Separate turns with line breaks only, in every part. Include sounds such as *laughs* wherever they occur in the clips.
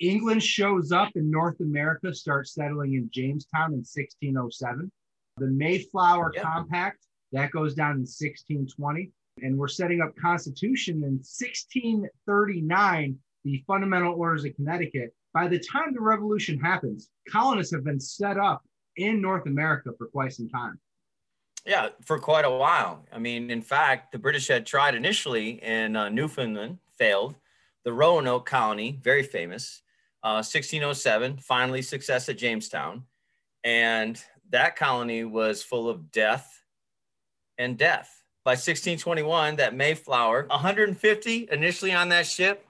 England shows up in North America, starts settling in Jamestown in 1607. The Mayflower
Yep.
Compact that goes down in 1620, and we're setting up Constitution in 1639. The Fundamental Orders of Connecticut. By the time the Revolution happens, colonists have been set up in North America for quite some time.
Yeah, for quite a while. I mean, in fact, the British had tried initially in uh, Newfoundland, failed. The Roanoke colony, very famous, uh, 1607, finally success at Jamestown. And that colony was full of death and death. By 1621, that Mayflower, 150 initially on that ship,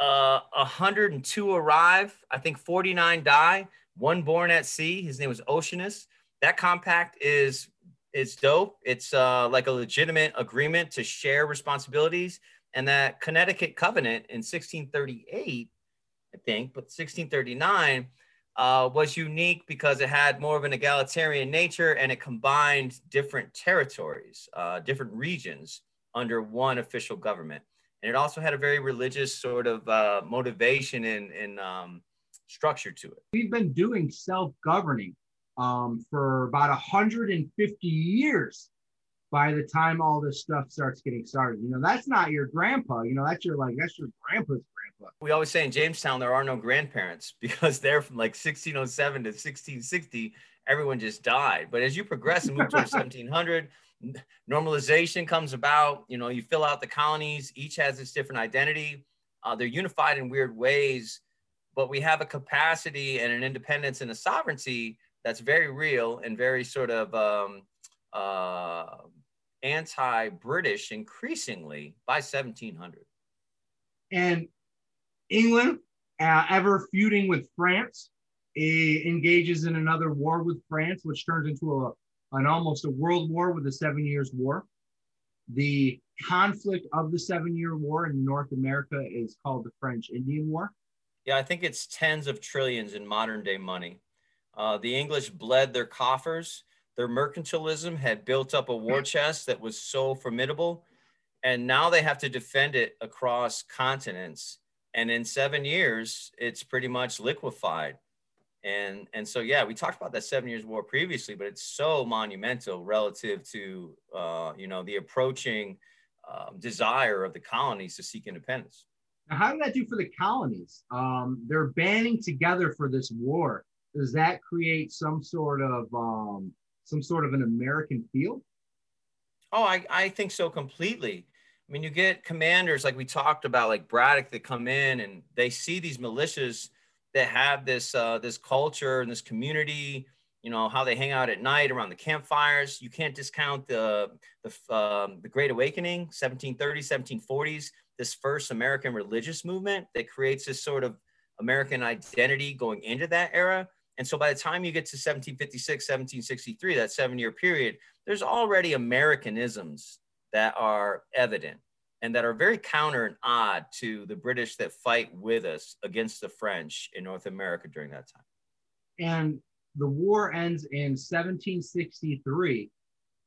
uh, 102 arrive. I think 49 die. One born at sea. His name was Oceanus. That compact is is dope. It's uh, like a legitimate agreement to share responsibilities. And that Connecticut Covenant in 1638, I think, but 1639 uh, was unique because it had more of an egalitarian nature and it combined different territories, uh, different regions under one official government. And it also had a very religious sort of uh, motivation and, um, structure to it.
We've been doing self governing um, for about 150 years by the time all this stuff starts getting started. You know, that's not your grandpa, you know, that's your like, that's your grandpa's grandpa.
We always say in Jamestown, there are no grandparents *laughs* because they're from like 1607 to 1660, everyone just died. But as you progress and move towards *laughs* 1700, normalization comes about. You know, you fill out the colonies, each has its different identity. Uh, they're unified in weird ways, but we have a capacity and an independence and a sovereignty that's very real and very sort of um, uh, anti-British increasingly by 1700.
And England, uh, ever feuding with France, eh, engages in another war with France, which turns into a, an almost a world war with the Seven Years' War. The conflict of the Seven Year War in North America is called the French Indian War.
Yeah, I think it's tens of trillions in modern day money. Uh, the English bled their coffers. Their mercantilism had built up a war chest that was so formidable. And now they have to defend it across continents. And in seven years, it's pretty much liquefied. And, and so, yeah, we talked about that Seven Years' War previously, but it's so monumental relative to, uh, you know, the approaching um, desire of the colonies to seek independence.
Now, how did that do for the colonies? Um, they're banding together for this war. Does that create some sort of um, some sort of an American feel?
Oh, I, I think so completely. I mean, you get commanders like we talked about, like Braddock, that come in and they see these militias that have this uh, this culture and this community. You know how they hang out at night around the campfires. You can't discount the the um, the Great Awakening, 1730s, 1740s. This first American religious movement that creates this sort of American identity going into that era. And so by the time you get to 1756, 1763, that seven year period, there's already Americanisms that are evident and that are very counter and odd to the British that fight with us against the French in North America during that time.
And the war ends in 1763.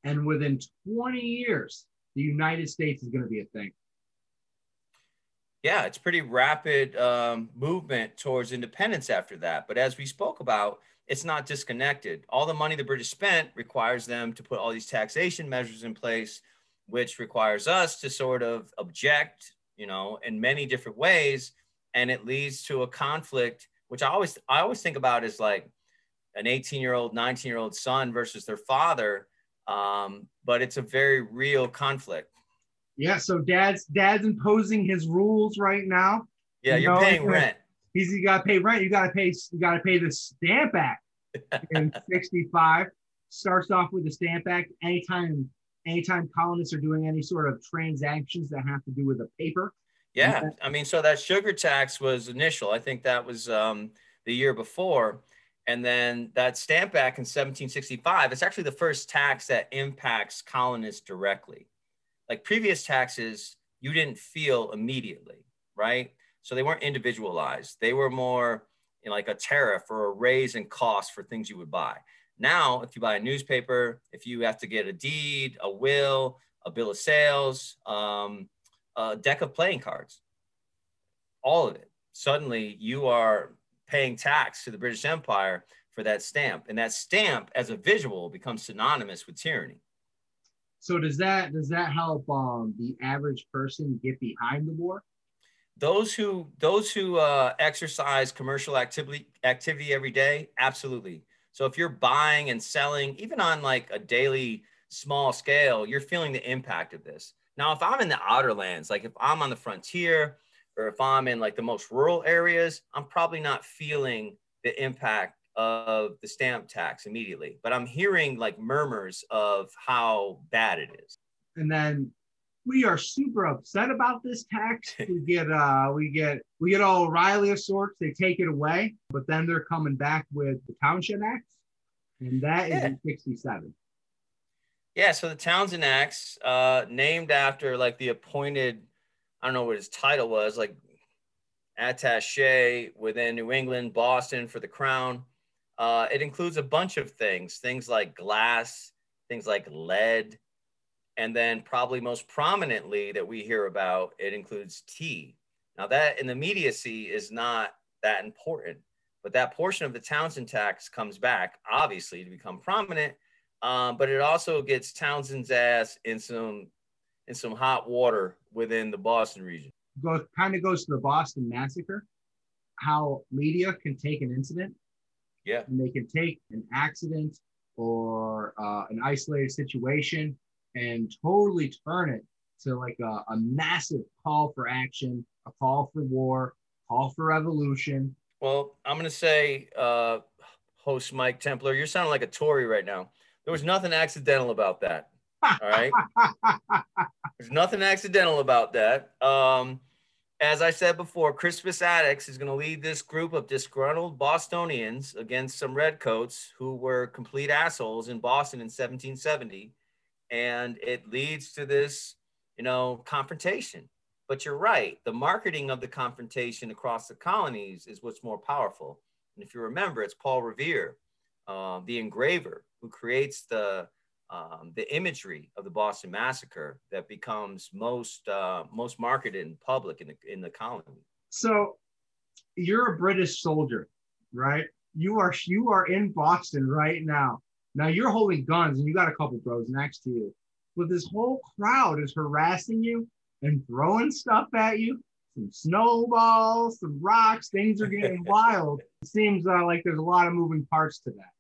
And within 20 years, the United States is going to be a thing.
Yeah, it's pretty rapid um, movement towards independence after that. But as we spoke about, it's not disconnected. All the money the British spent requires them to put all these taxation measures in place, which requires us to sort of object, you know, in many different ways, and it leads to a conflict, which I always I always think about as like an 18 year old, 19 year old son versus their father, um, but it's a very real conflict.
Yeah, so dad's dad's imposing his rules right now.
Yeah,
You
you're
know,
paying rent.
He's you gotta pay rent, you gotta pay you gotta pay the stamp act in *laughs* 65. Starts off with the stamp act. Anytime anytime colonists are doing any sort of transactions that have to do with a paper.
Yeah, I mean, so that sugar tax was initial. I think that was um, the year before. And then that stamp act in 1765, it's actually the first tax that impacts colonists directly. Like previous taxes, you didn't feel immediately, right? So they weren't individualized. They were more you know, like a tariff or a raise in cost for things you would buy. Now, if you buy a newspaper, if you have to get a deed, a will, a bill of sales, um, a deck of playing cards, all of it. suddenly you are paying tax to the British Empire for that stamp. And that stamp as a visual becomes synonymous with tyranny.
So does that does that help um, the average person get behind the war?
Those who those who uh, exercise commercial activity activity every day, absolutely. So if you're buying and selling, even on like a daily small scale, you're feeling the impact of this. Now, if I'm in the outer lands, like if I'm on the frontier or if I'm in like the most rural areas, I'm probably not feeling the impact of the stamp tax immediately, but I'm hearing like murmurs of how bad it is.
And then we are super upset about this tax. *laughs* We get uh we get we get all O'Reilly of sorts, they take it away, but then they're coming back with the Townshend Act, and that is
Yeah.
in 67.
Yeah, so the Townshend Acts, uh, named after like the appointed, I don't know what his title was, like attaché within New England, Boston for the crown. Uh, it includes a bunch of things, things like glass, things like lead, and then probably most prominently that we hear about, it includes tea. Now that in the immediacy is not that important, but that portion of the Townshend tax comes back, obviously, to become prominent um, but it also gets Townshend's ass in some in some hot water within the Boston region.
Goes kind of goes to the Boston massacre, how media can take an incident
Yeah,
and they can take an accident or uh, an isolated situation and totally turn it to like a, a massive call for action, a call for war, call for revolution.
Well, I'm gonna say, uh, host Mike Templar, you're sounding like a Tory right now. There was nothing accidental about that. All right. *laughs* There's nothing accidental about that. Um, as I said before, Crispus Attucks is going to lead this group of disgruntled Bostonians against some redcoats who were complete assholes in Boston in 1770. And it leads to this, you know, confrontation. But you're right. The marketing of the confrontation across the colonies is what's more powerful. And if you remember, it's Paul Revere, uh, the engraver, who creates the um, the imagery of the Boston Massacre that becomes most uh, most marketed in public in the in the colony.
So you're a British soldier, right? You are you are in Boston right now. Now you're holding guns and you got a couple bros next to you. But this whole crowd is harassing you and throwing stuff at you. Some snowballs, some rocks, things are getting *laughs* wild. It seems uh, like there's a lot of moving parts to that.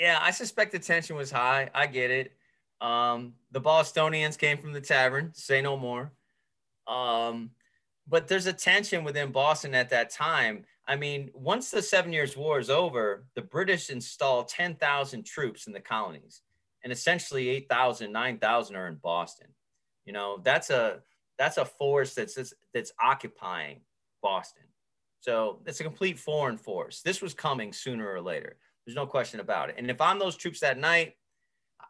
Yeah, I suspect the tension was high. I get it. Um, the Bostonians came from the tavern. Say no more. Um, but there's a tension within Boston at that time. I mean, once the Seven Years' War is over, the British install 10,000 troops in the colonies, and essentially 8,000, 9,000 are in Boston. You know, that's a that's a force that's that's, that's occupying Boston. So it's a complete foreign force. This was coming sooner or later. There's no question about it. And if I'm those troops that night,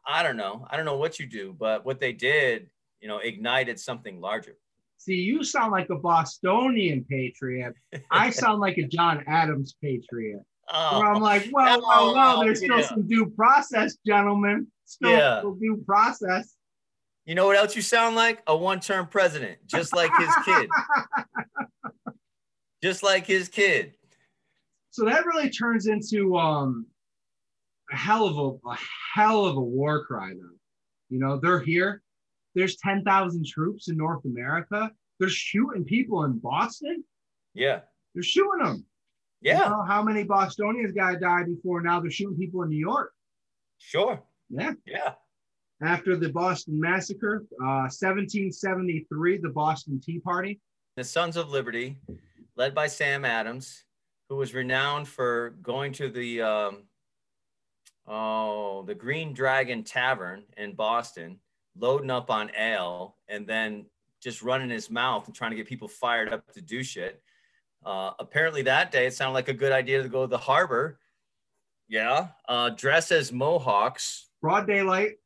I don't know. I don't know what you do, but what they did, you know, ignited something larger.
See, you sound like a Bostonian patriot. I *laughs* sound like a John Adams patriot.
Oh,
Where I'm like, well, well, well, there's still
yeah.
some due process, gentlemen. Still,
Yeah.
due process.
you know what else you sound like? A one-term president, just like his kid. *laughs* just like his kid.
So that really turns into um, a hell of a, a hell of a war cry, though. You know, they're here. There's 10,000 troops in North America. They're shooting people in Boston.
Yeah.
They're shooting them. You
Yeah.
know how many Bostonians got to die before now they're shooting people in New York?
Sure.
Yeah.
Yeah.
After the Boston Massacre, uh, 1773, the Boston Tea Party.
The Sons of Liberty, led by Sam Adams, who was renowned for going to the um, oh the Green Dragon Tavern in Boston, loading up on ale, and then just running his mouth and trying to get people fired up to do shit. Uh, apparently that day it sounded like a good idea to go to the harbor. Yeah, uh, dress as Mohawks.
Broad daylight.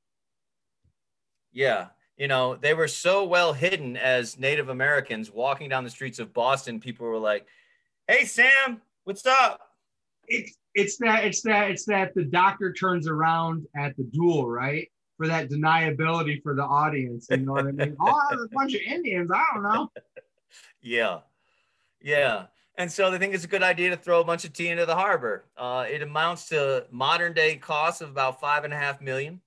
Yeah. You know, they were so well hidden as Native Americans walking down the streets of Boston. People were like, Hey, Sam, what's up?
It's it's that it's that it's that the doctor turns around at the duel, right? For that deniability for the audience. You know what I mean? *laughs* oh, there's a bunch of Indians. I don't know.
Yeah. Yeah. And so they think it's a good idea to throw a bunch of tea into the harbor. Uh, it amounts to modern day costs of about five and a half million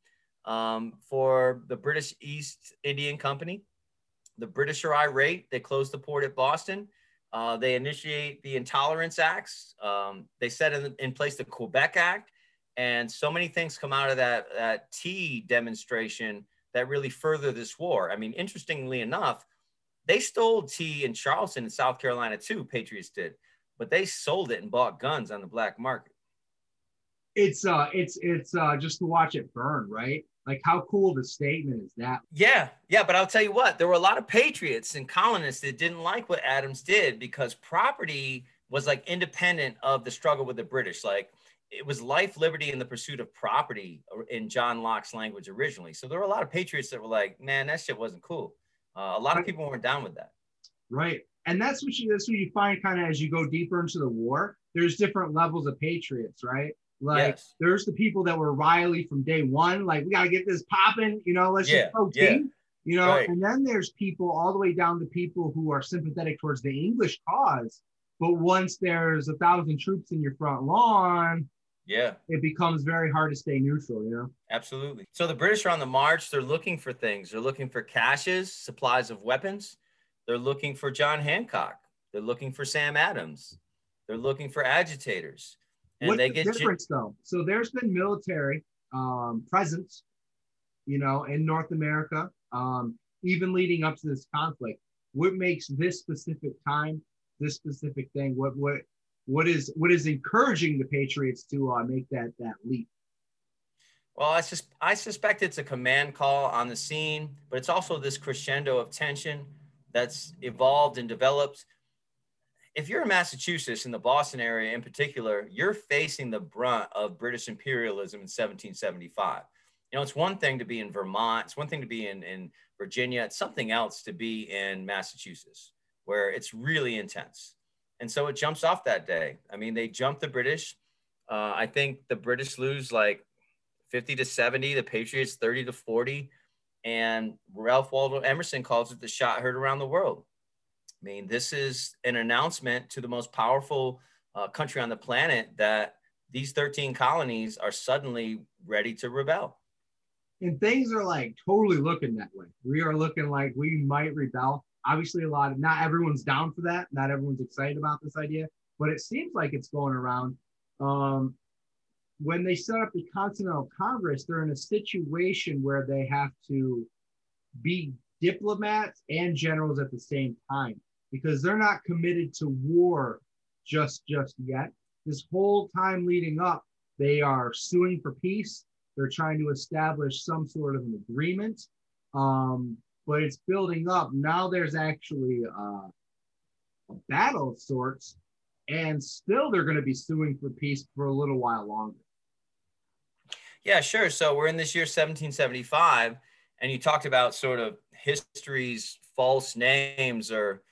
um, for the British East Indian Company. The British are irate. They close the port at Boston. Uh, they initiate the Intolerance Acts. Um, they set in, in, place the Quebec Act. And so many things come out of that, that tea demonstration that really further this war. I mean, interestingly enough, they stole tea in Charleston in South Carolina too, Patriots did, but they sold it and bought guns on the black market.
It's uh it's it's uh just to watch it burn, right? Like how cool the statement is that?
Yeah, yeah, but I'll tell you what, there were a lot of patriots and colonists that didn't like what Adams did because property was like independent of the struggle with the British. Like it was life, liberty, and the pursuit of property in John Locke's language originally. So there were a lot of patriots that were like, man, that shit wasn't cool. Uh, a lot of people weren't down with that.
Right. And that's what you that's what you find kind of as you go deeper into the war. There's different levels of patriots, right? Like yes. there's the people that were Riley from day one, like we gotta get this popping, you know, let's yeah. just go yeah. team. You know, right. and then there's people all the way down to people who are sympathetic towards the English cause. But once there's a thousand troops in your front lawn,
yeah.
It becomes very hard to stay neutral, you know?
Absolutely. So the British are on the march. They're looking for things. They're looking for caches, supplies of weapons. They're looking for John Hancock. They're looking for Sam Adams. They're looking for agitators.
And What's they get the difference though? So there's been military um, presence, you know, in North America, um, even leading up to this conflict. What makes this specific time, this specific thing? What what what is what is encouraging the Patriots to uh, make that that leap?
Well, I, sus- I suspect it's a command call on the scene, but it's also this crescendo of tension that's evolved and developed. If you're in Massachusetts, in the Boston area in particular, you're facing the brunt of British imperialism in 1775. You know, it's one thing to be in Vermont, it's one thing to be in, in Virginia, it's something else to be in Massachusetts, where it's really intense. And so it jumps off that day. I mean, they jump the British. Uh, I think the British lose like 50 to 70, the Patriots 30 to 40. And Ralph Waldo Emerson calls it the shot heard around the world. I mean, this is an announcement to the most powerful uh, country on the planet that these 13 colonies are suddenly ready to rebel.
And things are like totally looking that way. We are looking like we might rebel obviously a lot of not everyone's down for that not everyone's excited about this idea but it seems like it's going around um, when they set up the continental congress they're in a situation where they have to be diplomats and generals at the same time because they're not committed to war just just yet this whole time leading up they are suing for peace they're trying to establish some sort of an agreement um, but it's building up. Now there's actually uh, a battle of sorts, and still they're going to be suing for peace for a little while longer.
Yeah, sure. So we're in this year 1775, and you talked about sort of history's false names or,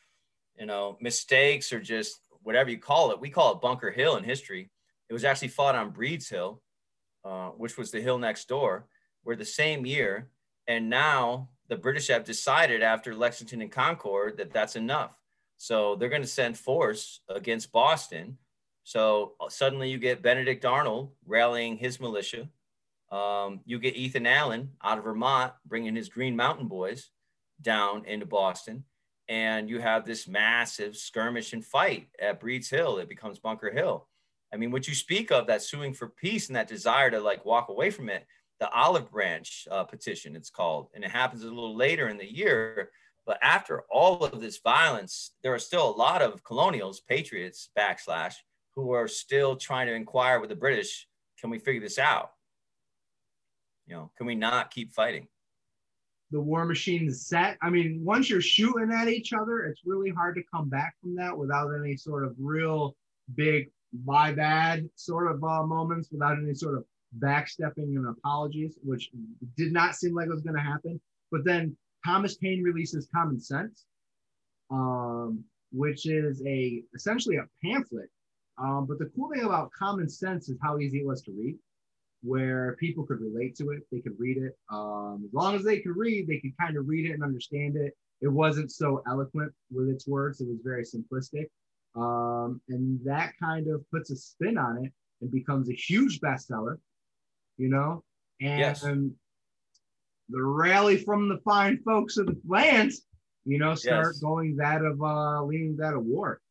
you know, mistakes or just whatever you call it. We call it Bunker Hill in history. It was actually fought on Breed's Hill, uh, which was the hill next door. We're the same year, and now the British have decided after Lexington and Concord that that's enough. So they're going to send force against Boston. So uh, suddenly you get Benedict Arnold rallying his militia. Um, you get Ethan Allen out of Vermont bringing his Green Mountain Boys down into Boston. And you have this massive skirmish and fight at Breed's Hill. It becomes Bunker Hill. I mean, what you speak of that suing for peace and that desire to like walk away from it, the olive branch uh, petition, it's called, and it happens a little later in the year. But after all of this violence, there are still a lot of colonials, patriots, backslash, who are still trying to inquire with the British can we figure this out? You know, can we not keep fighting?
The war machine set. I mean, once you're shooting at each other, it's really hard to come back from that without any sort of real big my bad sort of uh, moments, without any sort of backstepping and apologies, which did not seem like it was going to happen. But then Thomas Paine releases Common Sense, um, which is a essentially a pamphlet. Um, but the cool thing about Common Sense is how easy it was to read, where people could relate to it, they could read it. Um, as long as they could read, they could kind of read it and understand it. It wasn't so eloquent with its words; it was very simplistic. Um, and that kind of puts a spin on it and becomes a huge bestseller, you know? And
Yes.
the rally from the fine folks of the lands, you know, start
Yes.
going that of uh leading that of war.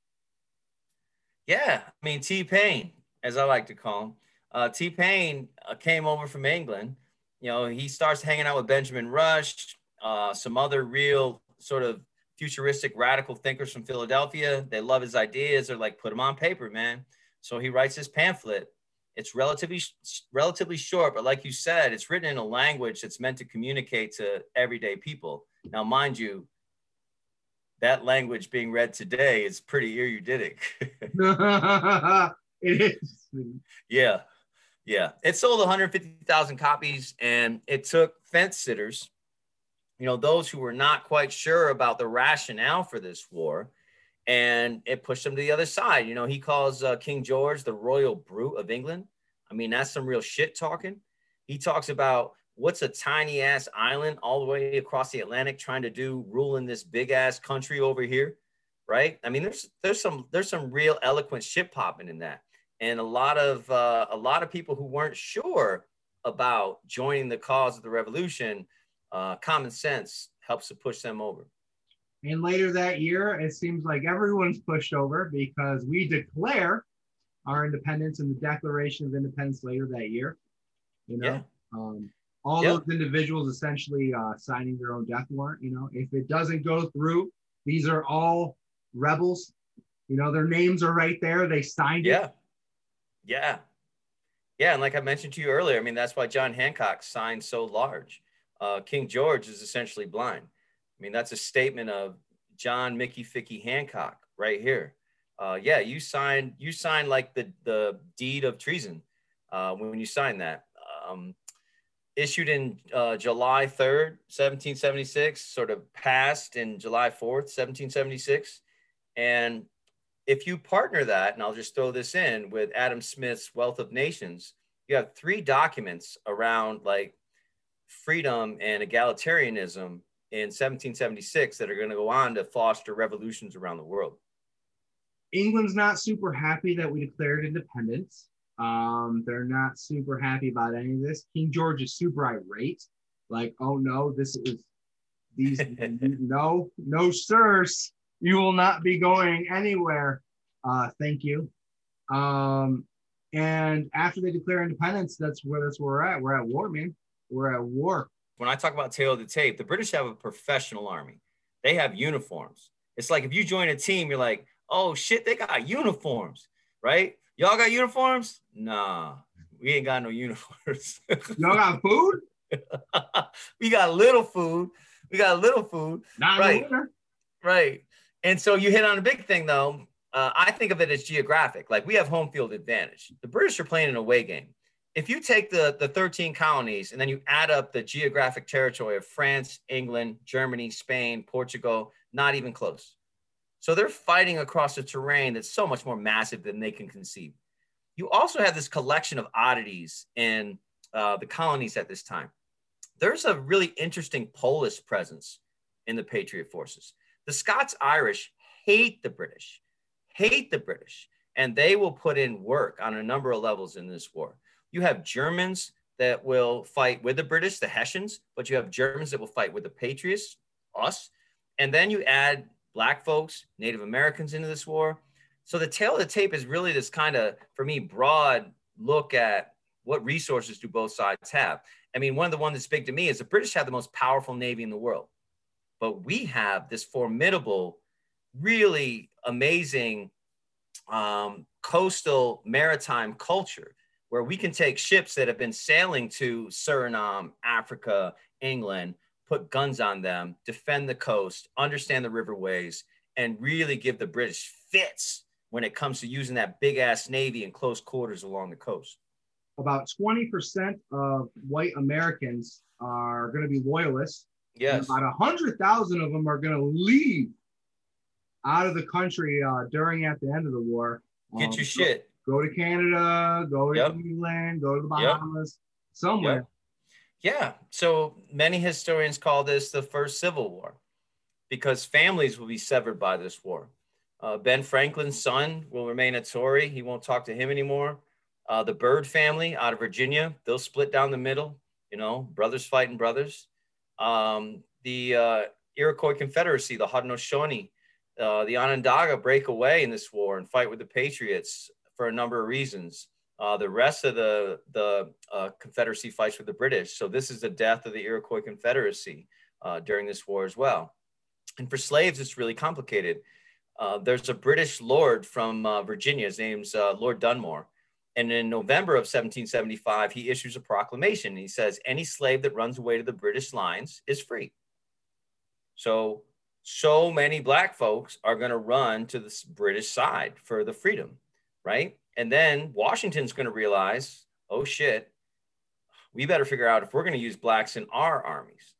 Yeah, I mean T Pain, as I like to call him. Uh, T Pain uh, came over from England. You know, he starts hanging out with Benjamin Rush, uh, some other real sort of futuristic radical thinkers from Philadelphia. They love his ideas. They're like, put them on paper, man. So he writes this pamphlet. It's relatively relatively short, but like you said, it's written in a language that's meant to communicate to everyday people. Now, mind you, that language being read today is pretty eruditic. *laughs* *laughs*
it is.
Yeah. Yeah. It sold 150,000 copies and it took fence sitters, you know, those who were not quite sure about the rationale for this war, and it pushed them to the other side. You know, he calls uh, King George the royal brute of England. I mean, that's some real shit talking. He talks about what's a tiny ass island all the way across the Atlantic trying to do ruling this big ass country over here, right? I mean, there's there's some there's some real eloquent shit popping in that and a lot of uh, a lot of people who weren't sure about joining the cause of the revolution, uh, common sense helps to push them over.
And later that year, it seems like everyone's *laughs* pushed over because we declare our independence in the Declaration of Independence later that year. You know,
Yeah.
um, all
Yep.
those individuals essentially uh, signing their own death warrant. You know, if it doesn't go through, these are all rebels. You know, their names are right there. They signed it.
Yeah, yeah. And like I mentioned to you earlier, I mean that's why John Hancock signed so large. Uh, King George is essentially blind. I mean that's a statement of John Mickey Ficky Hancock right here. Uh, yeah, you signed you signed like the the deed of treason uh, when you signed that. Um, issued in uh, July 3rd, 1776, sort of passed in July 4th, 1776. And if you partner that, and I'll just throw this in with Adam Smith's Wealth of Nations, you have three documents around like freedom and egalitarianism in 1776 that are going to go on to foster revolutions around the world.
England's not super happy that we declared independence. Um, they're not super happy about any of this. King George is super irate, like, oh no, this is these *laughs* no, no, sirs, you will not be going anywhere. Uh, thank you. Um, and after they declare independence, that's where that's where we're at. We're at war, man. We're at war.
When I talk about tail of the tape, the British have a professional army. They have uniforms. It's like if you join a team, you're like, oh shit, they got uniforms, right? Y'all got uniforms? Nah, we ain't got no uniforms. *laughs*
Y'all got food? *laughs*
we got little food. We got little food.
Not
Right. Right. And so you hit on a big thing, though. Uh, I think of it as geographic. Like we have home field advantage. The British are playing an away game. If you take the, the 13 colonies and then you add up the geographic territory of France, England, Germany, Spain, Portugal, not even close. So they're fighting across a terrain that's so much more massive than they can conceive. You also have this collection of oddities in uh, the colonies at this time. There's a really interesting Polish presence in the Patriot forces. The Scots Irish hate the British, hate the British, and they will put in work on a number of levels in this war. You have Germans that will fight with the British, the Hessians, but you have Germans that will fight with the Patriots, us. And then you add Black folks, Native Americans into this war. So the tail of the tape is really this kind of, for me, broad look at what resources do both sides have. I mean, one of the ones that's big to me is the British have the most powerful navy in the world, but we have this formidable, really amazing um, coastal maritime culture where we can take ships that have been sailing to Suriname, Africa, England, put guns on them, defend the coast, understand the riverways, and really give the British fits when it comes to using that big ass navy in close quarters along the coast.
About 20% of white Americans are going to be loyalists. And
Yes.
About 100,000 of them are going to leave out of the country uh, during at the end of the war.
Get
Um,
your shit.
Go, go to Canada, go to
Yep.
England, go to the
Yep.
Bahamas, somewhere.
Yeah. So many historians call this the first civil war because families will be severed by this war. Uh, ben Franklin's son will remain a Tory. He won't talk to him anymore. Uh, the Byrd family out of Virginia, they'll split down the middle, you know, brothers fighting brothers. Um, the uh, Iroquois Confederacy, the Haudenosaunee, uh, the Onondaga break away in this war and fight with the Patriots for a number of reasons. Uh, the rest of the, the uh, Confederacy fights with the British. So this is the death of the Iroquois Confederacy uh, during this war as well. And for slaves, it's really complicated. Uh, there's a British lord from uh, Virginia. His name's Lord Dunmore. And in November of 1775, he issues a proclamation. He says, any slave that runs away to the British lines is free. So, so many black folks are going to run to the British side for the freedom, right? And then Washington's going to realize, oh shit, we better figure out if we're going to use blacks in our armies.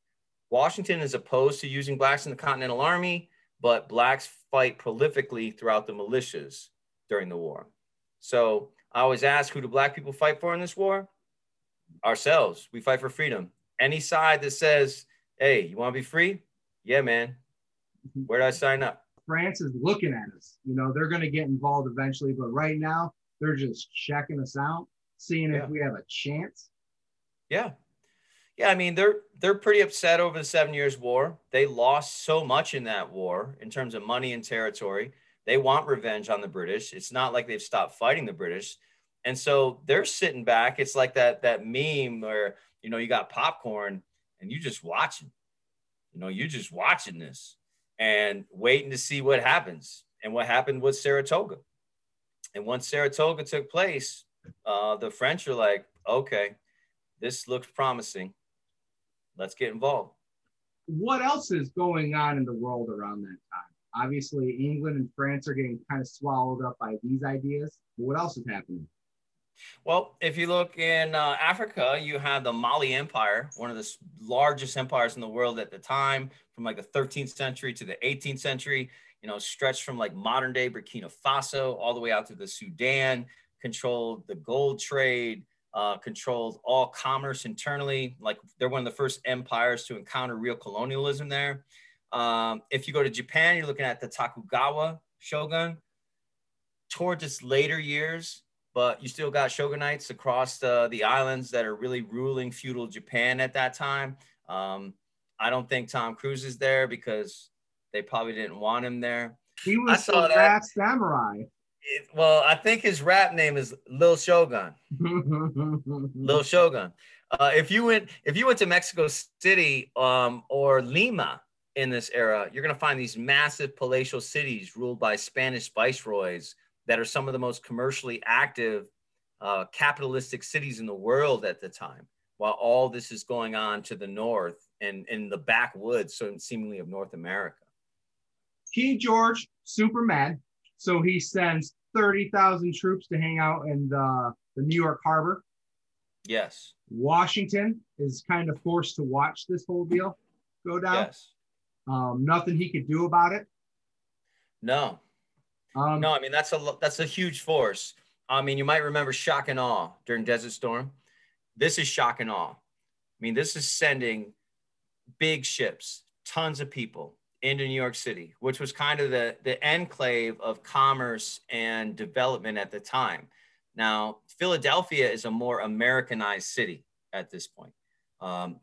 Washington is opposed to using blacks in the Continental Army, but blacks fight prolifically throughout the militias during the war. So I always ask, who do black people fight for in this war? Ourselves. We fight for freedom. Any side that says, hey, you want to be free? Yeah, man. Mhm. Where do I sign up?
France is looking at us. You know, they're going to get involved eventually, but right now they're just checking us out, seeing yeah. if we have a chance.
Yeah. Yeah, I mean they're they're pretty upset over the 7 years war. They lost so much in that war in terms of money and territory. They want revenge on the British. It's not like they've stopped fighting the British. And so they're sitting back. It's like that that meme where, you know, you got popcorn and you just watching. You know, you're just watching this and waiting to see what happens. And what happened with Saratoga. And once Saratoga took place, uh, the French are like, okay, this looks promising. Let's get involved.
What else is going on in the world around that time? Obviously, England and France are getting kind of swallowed up by these ideas. What else is happening?
Well, if you look in uh, Africa, you have the Mali Empire, one of the largest empires in the world at the time, from like the 13th century to the 18th century. You know, stretched from like modern day Burkina Faso all the way out to the Sudan, controlled the gold trade, uh, controlled all commerce internally. Like they're one of the first empires to encounter real colonialism there. Um, if you go to Japan, you're looking at the Tokugawa shogun. Towards its later years, but you still got shogunates across the, the islands that are really ruling feudal Japan at that time. Um, I don't think Tom Cruise is there because they probably didn't want him there.
He was the last samurai.
It, well, I think his rap name is Lil Shogun. *laughs* Lil Shogun. Uh, if you went if you went to Mexico City um, or Lima in this era, you're going to find these massive palatial cities ruled by Spanish viceroys that are some of the most commercially active uh, capitalistic cities in the world at the time, while all this is going on to the north and in the backwoods, so seemingly of North America.
King George, super mad, so he sends 30,000 troops to hang out in the, the New York harbor.
Yes.
Washington is kind of forced to watch this whole deal go down. Yes. Um, nothing he could do about it.
No. Um, no, I mean that's a that's a huge force. I mean, you might remember shock and awe during Desert Storm. This is shock and awe. I mean, this is sending big ships, tons of people into New York City, which was kind of the the enclave of commerce and development at the time. Now, Philadelphia is a more Americanized city at this point. Um,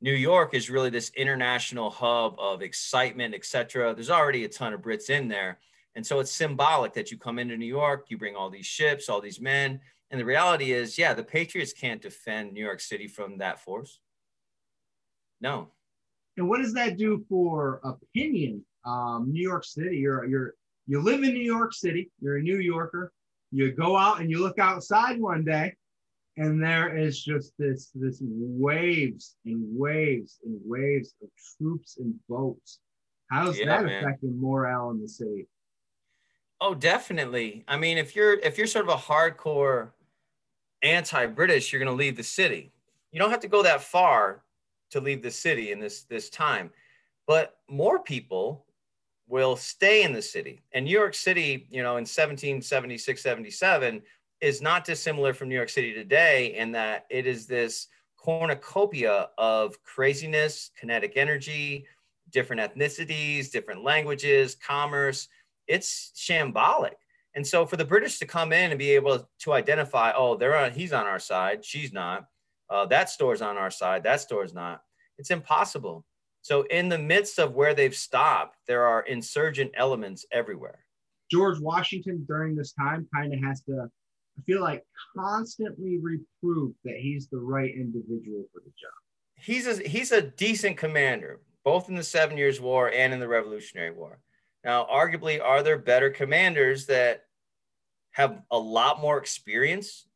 New York is really this international hub of excitement, etc. There's already a ton of Brits in there, and so it's symbolic that you come into New York, you bring all these ships, all these men. And the reality is, yeah, the Patriots can't defend New York City from that force. No.
And what does that do for opinion? Um, New York City, you're you're you live in New York City, you're a New Yorker. You go out and you look outside one day, and there is just this this waves and waves and waves of troops and boats. How's yeah, that man. affecting morale in the city?
Oh, definitely. I mean, if you're if you're sort of a hardcore anti-British, you're going to leave the city. You don't have to go that far to leave the city in this this time, but more people will stay in the city. And New York City, you know, in 1776, 77 is not dissimilar from New York City today in that it is this cornucopia of craziness, kinetic energy, different ethnicities, different languages, commerce it's shambolic. And so for the British to come in and be able to identify, oh, they're on, he's on our side, she's not. Uh, that store's on our side, that store's not. It's impossible. So in the midst of where they've stopped, there are insurgent elements everywhere.
George Washington during this time kind of has to, I feel like, constantly reprove that he's the right individual for the job.
He's a, he's a decent commander, both in the Seven Years' War and in the Revolutionary War. Now, arguably, are there better commanders that have a lot more experience?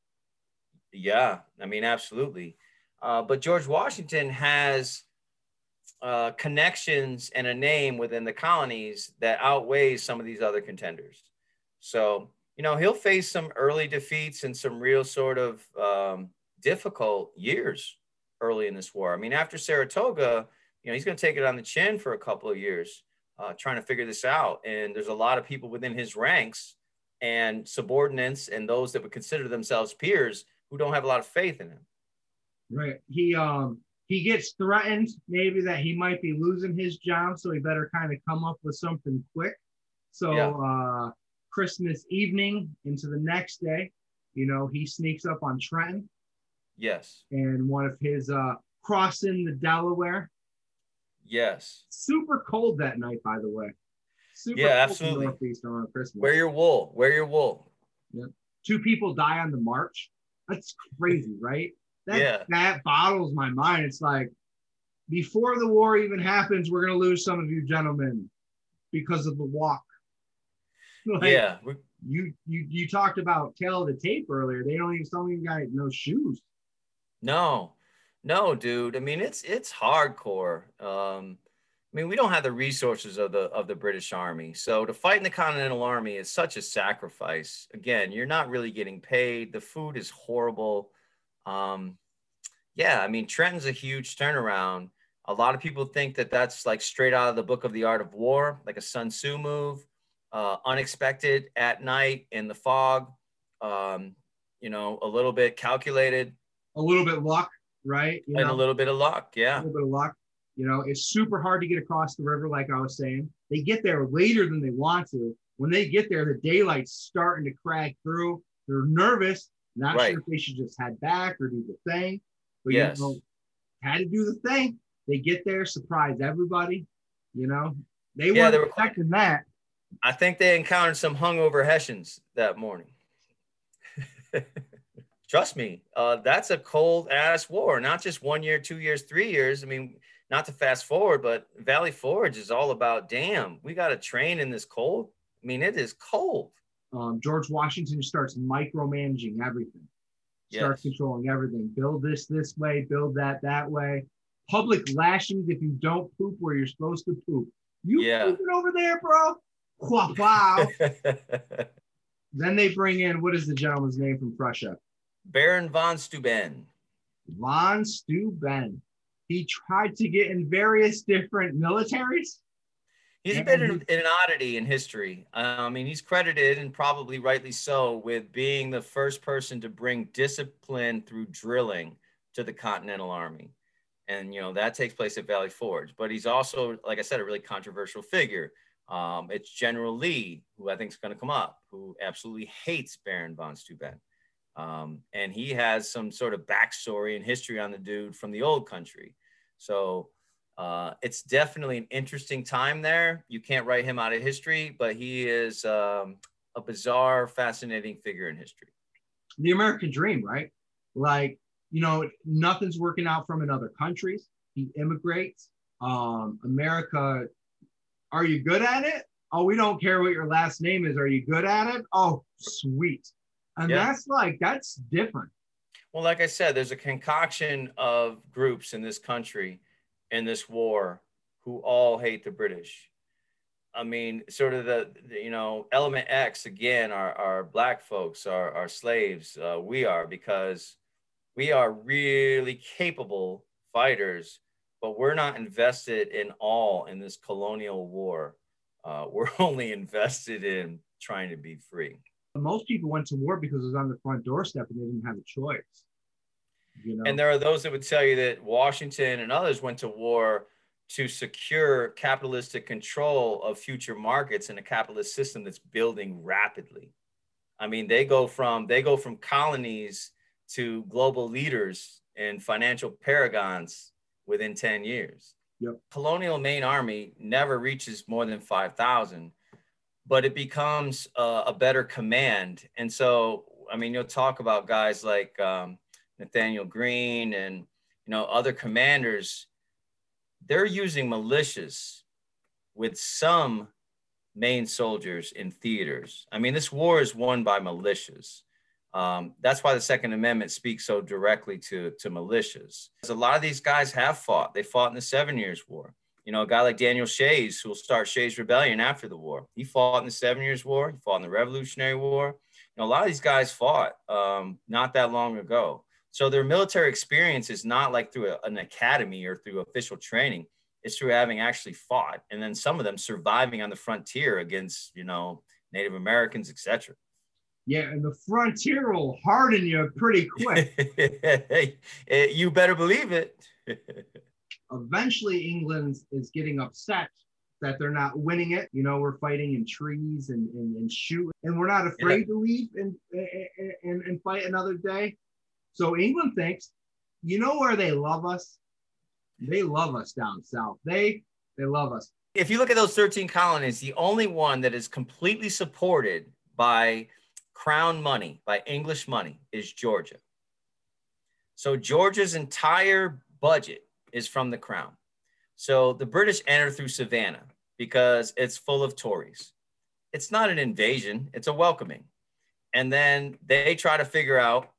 Yeah, I mean, absolutely. Uh, but George Washington has uh, connections and a name within the colonies that outweighs some of these other contenders. So, you know, he'll face some early defeats and some real sort of um, difficult years early in this war. I mean, after Saratoga, you know, he's going to take it on the chin for a couple of years uh, trying to figure this out. And there's a lot of people within his ranks and subordinates and those that would consider themselves peers who don't have a lot of faith in him.
Right. He um he gets threatened maybe that he might be losing his job, so he better kind of come up with something quick. So yeah. uh Christmas evening into the next day, you know, he sneaks up on Trenton.
Yes.
And one of his uh crossing the Delaware
Yes.
Super cold that night, by the way.
Super yeah, absolutely.
around Christmas.
Wear your wool. Wear your wool.
Yeah. Two people die on the march. That's crazy, *laughs* right? That, yeah. That bottles my mind. It's like before the war even happens, we're gonna lose some of you gentlemen because of the walk. *laughs*
Like, yeah.
You you you talked about tail of the tape earlier. They don't even some you guys no shoes.
No, no, dude. I mean, it's it's hardcore. Um, I mean, we don't have the resources of the of the British Army. So to fight in the Continental Army is such a sacrifice. Again, you're not really getting paid. The food is horrible. Um, yeah, I mean, Trenton's a huge turnaround. A lot of people think that that's like straight out of the book of the art of war, like a Sun Tzu move, uh, unexpected at night in the fog. Um, you know, a little bit calculated,
a little bit luck right?
You and know? a little bit of luck, yeah.
A little bit of luck. You know, it's super hard to get across the river, like I was saying. They get there later than they want to. When they get there, the daylight's starting to crack through. They're nervous, not right. sure if they should just head back or do the thing. But yes. you know, had to do the thing. They get there, surprise everybody. You know, they yeah, weren't they were expecting that.
I think they encountered some hungover Hessians that morning. *laughs* trust me, uh, that's a cold ass war. Not just one year, two years, three years. I mean, not to fast forward, but Valley Forge is all about. Damn, we got to train in this cold. I mean, it is cold.
Um, George Washington starts micromanaging everything. Starts yes. controlling everything. Build this this way. Build that that way. Public lashings if you don't poop where you're supposed to poop. You yeah. pooping over there, bro? Wow. *laughs* then they bring in what is the gentleman's name from Prussia?
Baron von Steuben.
Von Steuben. He tried to get in various different militaries.
He's been an, an oddity in history. I mean, he's credited, and probably rightly so, with being the first person to bring discipline through drilling to the Continental Army. And, you know, that takes place at Valley Forge. But he's also, like I said, a really controversial figure. Um, it's General Lee, who I think is going to come up, who absolutely hates Baron von Steuben. Um, and he has some sort of backstory and history on the dude from the old country. So uh, it's definitely an interesting time there. You can't write him out of history, but he is um, a bizarre, fascinating figure in history.
The American dream, right? Like, you know, nothing's working out from in other countries. He immigrates. Um, America, are you good at it? Oh, we don't care what your last name is. Are you good at it? Oh, sweet. And yeah. that's like, that's different.
Well, like I said, there's a concoction of groups in this country in this war who all hate the British. I mean, sort of the, the you know, element X again are, are black folks, are, are slaves. Uh, we are because we are really capable fighters, but we're not invested in all in this colonial war. Uh, *laughs* we're only invested in trying to be free
most people went to war because it was on the front doorstep and they didn't have a choice.
You know? And there are those that would tell you that Washington and others went to war to secure capitalistic control of future markets in a capitalist system that's building rapidly. I mean, they go from they go from colonies to global leaders and financial paragons within 10 years.
Yep.
Colonial main army never reaches more than 5,000, but it becomes a, a, better command. And so, I mean, you'll talk about guys like um, Nathaniel Greene and, you know, other commanders. They're using militias with some main soldiers in theaters. I mean, this war is won by militias. Um, that's why the Second Amendment speaks so directly to, to militias. Because a lot of these guys have fought. They fought in the Seven Years' War. You know, a guy like Daniel Shays, who will start Shays Rebellion after the war. He fought in the Seven Years' War. He fought in the Revolutionary War. You know, a lot of these guys fought um, not that long ago. So their military experience is not like through a, an academy or through official training. It's through having actually fought, and then some of them surviving on the frontier against, you know, Native Americans, etc.
Yeah, and the frontier will harden you pretty quick. *laughs*
you better believe it. *laughs*
Eventually, England is getting upset that they're not winning it. You know, we're fighting in trees and, and, and shoot, and we're not afraid yeah. to leave and, and, and fight another day. So England thinks, you know where they love us? They love us down south. They they love us.
If you look at those 13 colonies, the only one that is completely supported by crown money, by English money, is Georgia. So Georgia's entire budget is from the crown. So the British enter through Savannah because it's full of Tories. It's not an invasion, it's a welcoming. And then they try to figure out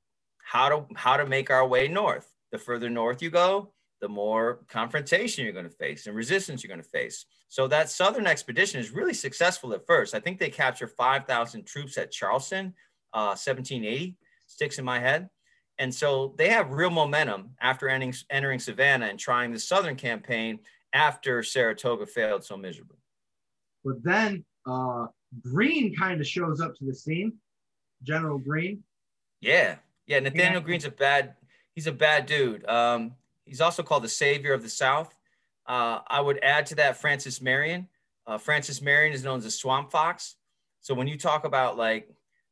how to how to make our way north. The further north you go, the more confrontation you're going to face and resistance you're going to face. So that southern expedition is really successful at first. I think they capture 5,000 troops at Charleston, uh, 1780, sticks in my head. And so they have real momentum after entering, entering Savannah and trying the southern campaign after Saratoga failed so miserably.
But then uh, Greene kind of shows up to the scene, General Greene.
Yeah, yeah. Nathaniel yeah. Greene's a bad. He's a bad dude. Um, He's also called the savior of the South. Uh, I would add to that Francis Marion. Uh, Francis Marion is known as a swamp fox. So when you talk about like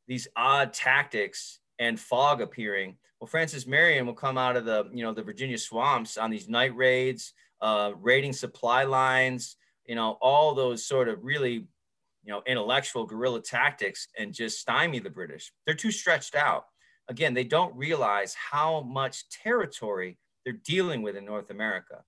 these odd tactics and fog appearing, well, Francis Marion will come out of the you know the Virginia swamps on these night raids, uh, raiding supply lines, you know all those sort of really you know intellectual guerrilla tactics and just stymie the British. They're too stretched out. Again, they don't realize how much territory they're dealing with in North America.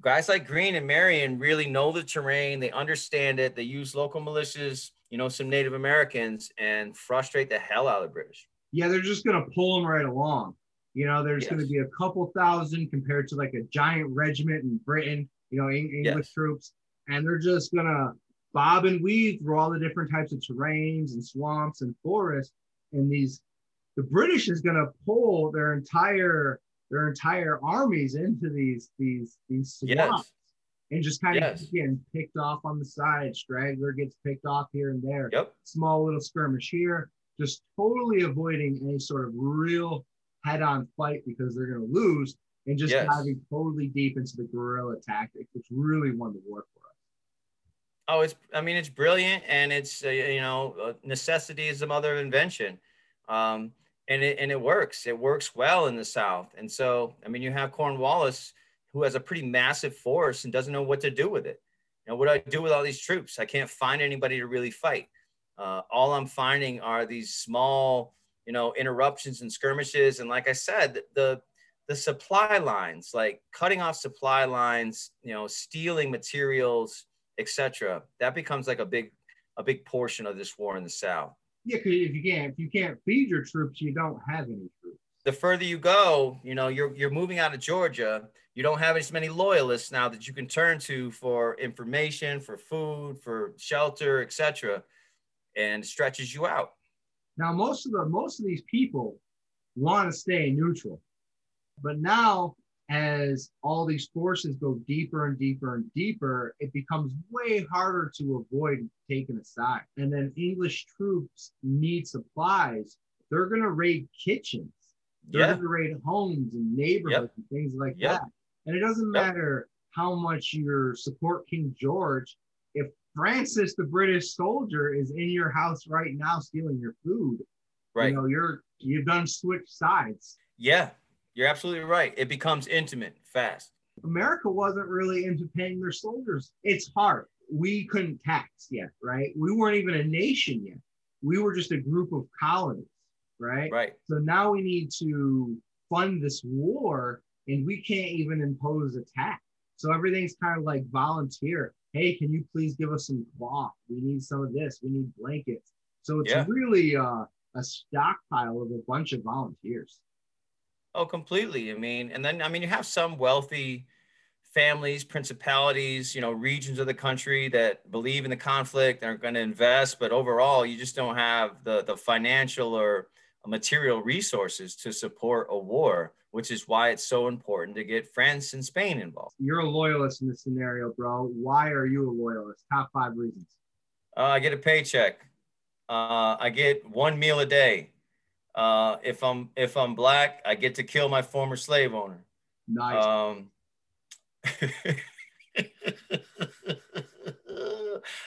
Guys like Greene and Marion really know the terrain, they understand it, they use local militias, you know, some Native Americans, and frustrate the hell out of the British.
Yeah, they're just going to pull them right along. You know, there's yes. going to be a couple thousand compared to like a giant regiment in Britain, you know, English yes. troops, and they're just going to bob and weave through all the different types of terrains and swamps and forests. And these, the British is going to pull their entire their entire armies into these these these swamps yes. and just kind of getting picked off on the side. Straggler gets picked off here and there.
Yep.
Small little skirmish here, just totally avoiding any sort of real head-on fight because they're going to lose and just yes. diving totally deep into the guerrilla tactics, which really won the war for us.
Oh, it's I mean it's brilliant and it's uh, you know uh, necessity is the mother of invention. Um, and it and it works. It works well in the South. And so, I mean, you have Cornwallis, who has a pretty massive force and doesn't know what to do with it. You know, what do I do with all these troops? I can't find anybody to really fight. Uh, all I'm finding are these small, you know, interruptions and skirmishes. And like I said, the the supply lines, like cutting off supply lines, you know, stealing materials, etc. That becomes like a big a big portion of this war in the South.
Yeah, because if you can't if you can't feed your troops, you don't have any troops.
The further you go, you know, you're you're moving out of Georgia. You don't have as many loyalists now that you can turn to for information, for food, for shelter, etc., and stretches you out.
Now, most of the most of these people want to stay neutral, but now as all these forces go deeper and deeper and deeper, it becomes way harder to avoid taking a side. And then English troops need supplies. They're going to raid kitchens. They're yeah. going to raid homes and neighborhoods yep. and things like yep. that. And it doesn't yep. matter how much you support King George. If Francis, the British soldier, is in your house right now stealing your food,
right?
You know, you're you've done switch sides.
Yeah, you're absolutely right. It becomes intimate fast.
America wasn't really into paying their soldiers. It's hard. We couldn't tax yet, right? We weren't even a nation yet. We were just a group of colonies, right?
Right.
So now we need to fund this war and we can't even impose a tax. So everything's kind of like volunteer. Hey, can you please give us some cloth? We need some of this. We need blankets. So it's yeah. really uh, a stockpile of a bunch of volunteers.
Oh, completely. I mean, and then I mean, you have some wealthy families, principalities, you know, regions of the country that believe in the conflict and are going to invest, but overall, you just don't have the the financial or material resources to support a war, which is why it's so important to get France and Spain involved.
You're a loyalist in this scenario, bro. Why are you a loyalist? Top five reasons.
Uh, I get a paycheck. Uh, I get one meal a day. Uh, if I'm if I'm black, I get to kill my former slave owner.
Nice. Um, *laughs*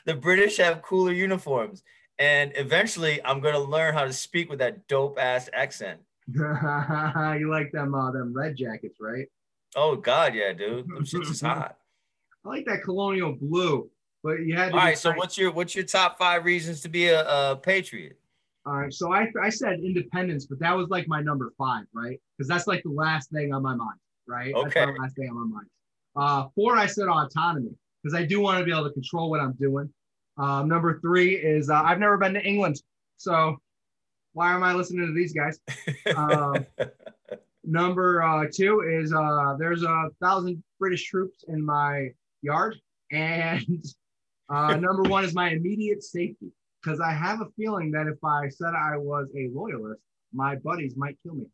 the British have cooler uniforms and eventually I'm gonna learn how to speak with that dope ass accent. *laughs*
you like them uh, them red jackets, right?
Oh God, yeah, dude. Them shits is *laughs* hot.
I like that colonial blue, but you had.
All right, so what's your what's your top five reasons to be a, a patriot?
All right, so I I said independence, but that was like my number five, right? Because that's like the last thing on my mind, right?
Okay.
That's the last thing on my mind. Uh, four, I said autonomy because I do want to be able to control what I'm doing. Um, number three is uh, I've never been to England, so why am I listening to these guys? Um, *laughs* number uh, two is uh, there's a thousand British troops in my yard, and uh, *laughs* number one is my immediate safety because I have a feeling that if I said I was a loyalist, my buddies might kill me.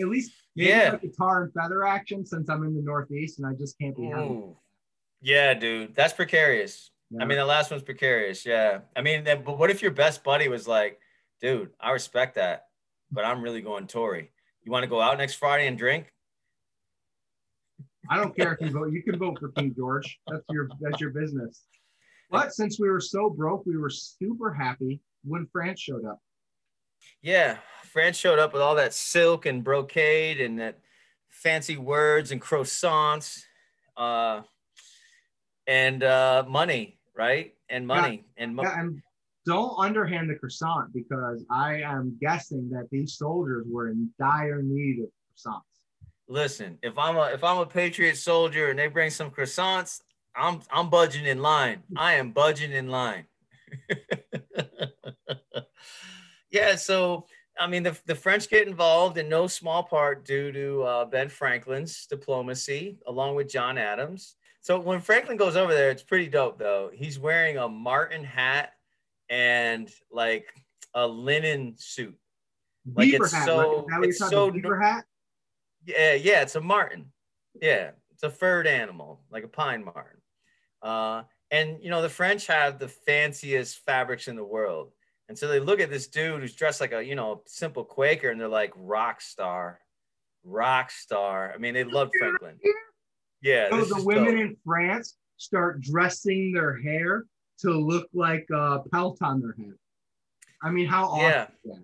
At least yeah, guitar and feather action since I'm in the Northeast and I just can't be.
Yeah, dude, that's precarious. Yeah. I mean, the last one's precarious. Yeah. I mean, then, but what if your best buddy was like, dude, I respect that, but I'm really going Tory. You want to go out next Friday and drink?
I don't care if you vote. You can vote for King George. That's your that's your business. But since we were so broke, we were super happy when France showed up.
Yeah, France showed up with all that silk and brocade and that fancy words and croissants uh, and uh, money right? And money
yeah,
and, mo-
yeah, and don't underhand the croissant because I am guessing that these soldiers were in dire need of croissants.
Listen, if I'm a if I'm a patriot soldier and they bring some croissants, I'm I'm budging in line. I am budging in line. *laughs* yeah, so I mean, the, the French get involved in no small part due to uh, Ben Franklin's diplomacy, along with John Adams. So when Franklin goes over there, it's pretty dope though. He's wearing a marten hat and like a linen suit.
Like beaver it's hat, so right? it's so beaver hat.
Yeah, yeah, it's a marten. Yeah, it's a furred animal, like a pine marten. Uh, and you know the French have the fanciest fabrics in the world, and so they look at this dude who's dressed like a you know simple Quaker, and they're like rock star, rock star. I mean, they love Franklin. Yeah.
So the women dope. in France start dressing their hair to look like a pelt on their head. I mean, how awesome
yeah.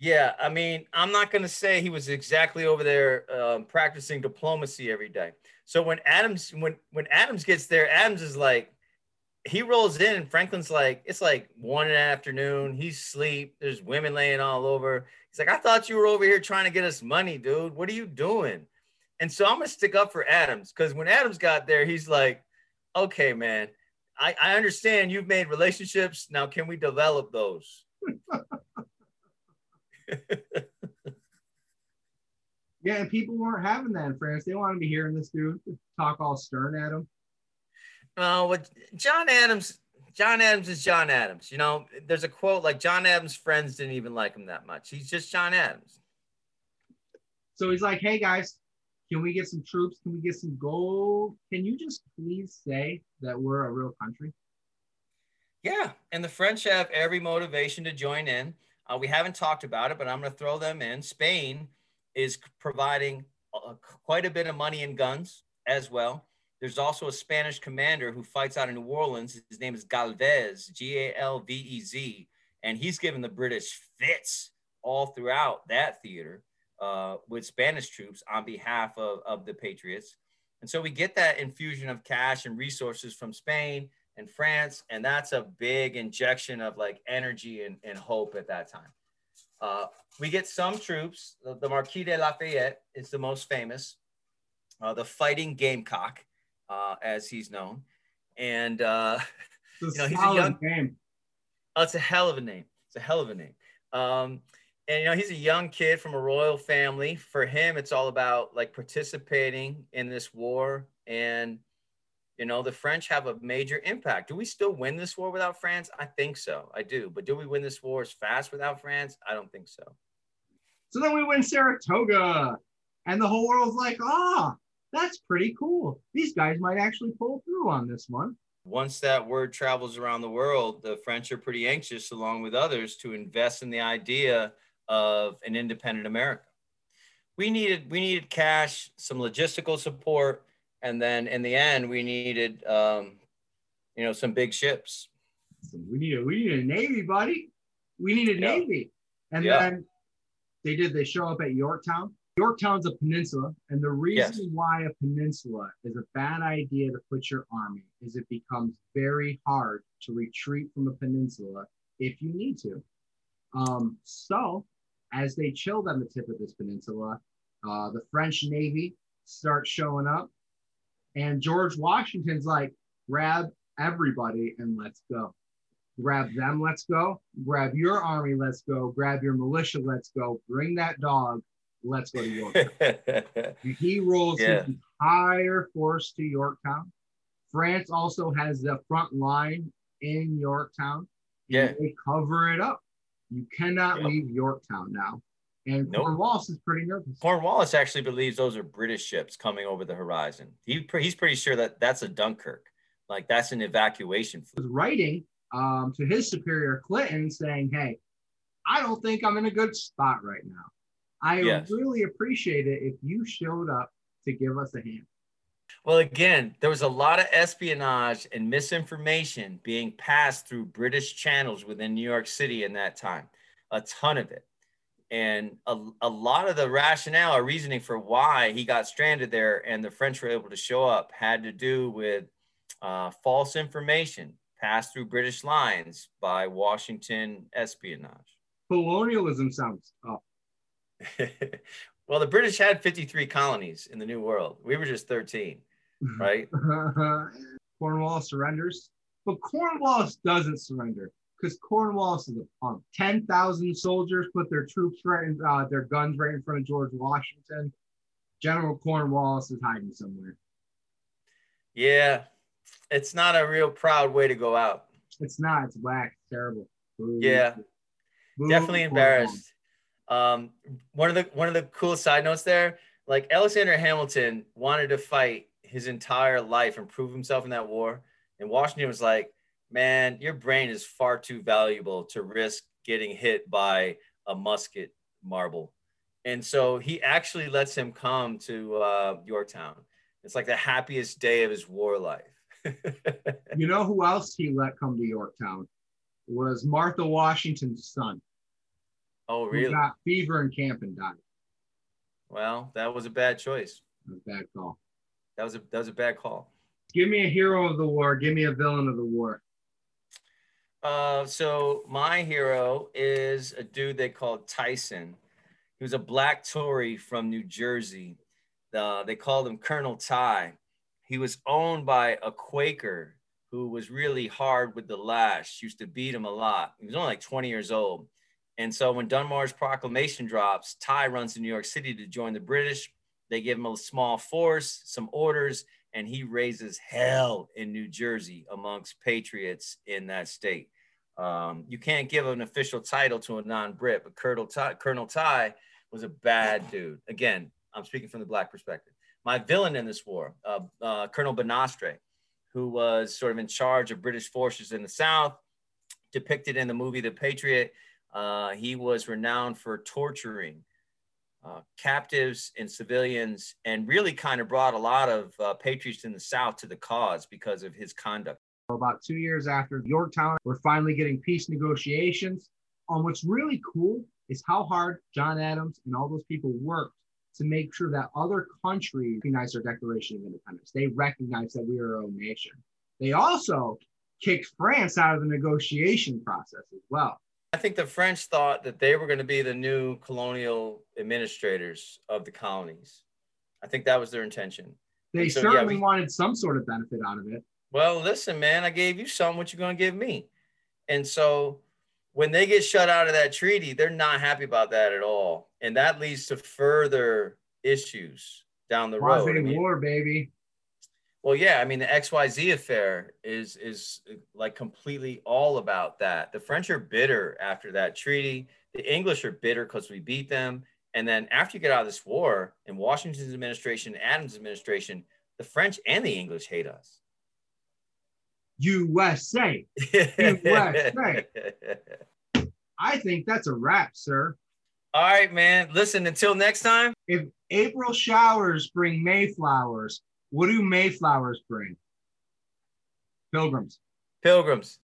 Yeah, I mean, I'm not going to say he was exactly over there um, practicing diplomacy every day. So when Adams when when Adams gets there, Adams is like, he rolls in, and Franklin's like, it's like one in the afternoon. He's asleep. There's women laying all over. He's like, I thought you were over here trying to get us money, dude. What are you doing? And so I'm gonna stick up for Adams because when Adams got there, he's like, okay, man, I, I understand you've made relationships. Now, can we develop those? *laughs*
yeah, and people weren't having that in France. They wanted to be hearing this dude talk all stern at him.
No, uh, what John Adams, John Adams is John Adams. You know, there's a quote like John Adams' friends didn't even like him that much. He's just John Adams.
So he's like, hey guys, can we get some troops? Can we get some gold? Can you just please say that we're a real country?
Yeah, and the French have every motivation to join in. Uh, we haven't talked about it, but I'm going to throw them in. Spain is providing quite a bit of money and guns, as well. There's also a Spanish commander who fights out in New Orleans. His name is Galvez, G A L V E Z, and he's given the British fits all throughout that theater uh, with Spanish troops on behalf of, of the Patriots. And so we get that infusion of cash and resources from Spain and France, and that's a big injection of like energy and, and hope at that time. Uh, we get some troops. The, the, Marquis de Lafayette is the most famous, uh, the Fighting Gamecock, uh, as he's known, and uh, *laughs*
you know he's a young name.
Oh, it's a hell of a name. It's a hell of a name. Um, and you know he's a young kid from a royal family. For him, it's all about like participating in this war and you know, the French have a major impact. Do we still win this war without France? I think so. I do. But do we win this war as fast without France? I don't think so.
So then we win Saratoga, and the whole world's like, ah, that's pretty cool. These guys might actually pull through on this one.
Once that word travels around the world, the French are pretty anxious, along with others, to invest in the idea of an independent America. We needed we needed cash, some logistical support, and then in the end we needed um, you know some big ships
we needed we needed a navy buddy we needed yeah. navy and yeah. then they did they show up at yorktown yorktown's a peninsula and the reason yes. why a peninsula is a bad idea to put your army is it becomes very hard to retreat from a peninsula if you need to um, so as they chilled on the tip of this peninsula uh, the french navy starts showing up and George Washington's like, grab everybody and let's go. Grab them, let's go. Grab your army, let's go. Grab your militia, let's go. Bring that dog, let's go to Yorktown. *laughs* he rolls yeah. his entire force to Yorktown. France also has the front line in Yorktown.
Yeah.
They cover it up. You cannot leave Yorktown now. And nope. Cornwallis is pretty nervous.
Cornwallis actually believes those are British ships coming over the horizon. He, he's pretty sure that that's a Dunkirk. Like that's an evacuation.
He was writing um, to his superior Clinton saying, "Hey, I don't think I'm in a good spot right now. I yes. really appreciate it if you showed up to give us a hand."
Well, again, there was a lot of espionage and misinformation being passed through British channels within New York City in that time. A ton of it and a, a lot of the rationale or reasoning for why he got stranded there and the French were able to show up had to do with uh, false information passed through British lines by Washington espionage.
Colonialism sounds up. *laughs*
well, the British had 53 colonies in the New World. We were just 13, right? *laughs*
Cornwallis surrenders, but Cornwallis doesn't surrender because Cornwallis is a punk. 10,000 soldiers put their troops right in, uh, their guns right in front of George Washington. General Cornwallis is hiding somewhere.
Yeah, it's not a real proud way to go out.
It's not. It's whack. It's terrible.
Boo. Yeah, Boo. definitely embarrassed. Um, one of the one of the cool side notes there, like Alexander Hamilton wanted to fight his entire life and prove himself in that war, and Washington was like, man, your brain is far too valuable to risk getting hit by a musket marble. And so he actually lets him come to uh, Yorktown. It's like the happiest day of his war life. *laughs*
you know who else he let come to Yorktown? Was Martha Washington's son.
Oh, really?
He got fever in camp and died.
Well, that was a bad choice.
A bad call.
That was a that was a bad call.
Give me a hero of the war. Give me a villain of the war.
Uh, so my hero is a dude they called Tyson. He was a black Tory from New Jersey. Uh, they called him Colonel Ty. He was owned by a Quaker who was really hard with the lash, used to beat him a lot. He was only like 20 years old. And so when Dunmore's proclamation drops, Ty runs to New York City to join the British. They give him a small force, some orders, and he raises hell in New Jersey amongst patriots in that state. Um, you can't give an official title to a non-Brit, but Colonel Ty, Colonel Ty was a bad dude. Again, I'm speaking from the black perspective. My villain in this war, uh, uh, Colonel Banastre, who was sort of in charge of British forces in the South, depicted in the movie The Patriot. Uh, he was renowned for torturing uh, captives and civilians, and really kind of brought a lot of uh, patriots in the South to the cause because of his conduct.
About two years after Yorktown, we're finally getting peace negotiations. Um, what's really cool is how hard John Adams and all those people worked to make sure that other countries recognize our Declaration of Independence. They recognize that we are our own nation. They also kicked France out of the negotiation process as well.
I think the French thought that they were going to be the new colonial administrators of the colonies. I think that was their intention.
They so, certainly yeah, we, wanted some sort of benefit out of it.
Well, listen, man, I gave you some. What you going to give me? And so when they get shut out of that treaty, they're not happy about that at all. And that leads to further issues down the road.
I mean, war, baby.
Well, yeah, I mean the XYZ affair is is uh, like completely all about that. The French are bitter after that treaty. The English are bitter because we beat them. And then after you get out of this war, in Washington's administration, Adams' administration, the French and the English hate us.
USA. USA. *laughs* I think that's a wrap, sir.
All right, man. Listen, until next time.
If April showers bring Mayflowers, what do Mayflowers bring? Pilgrims.
Pilgrims.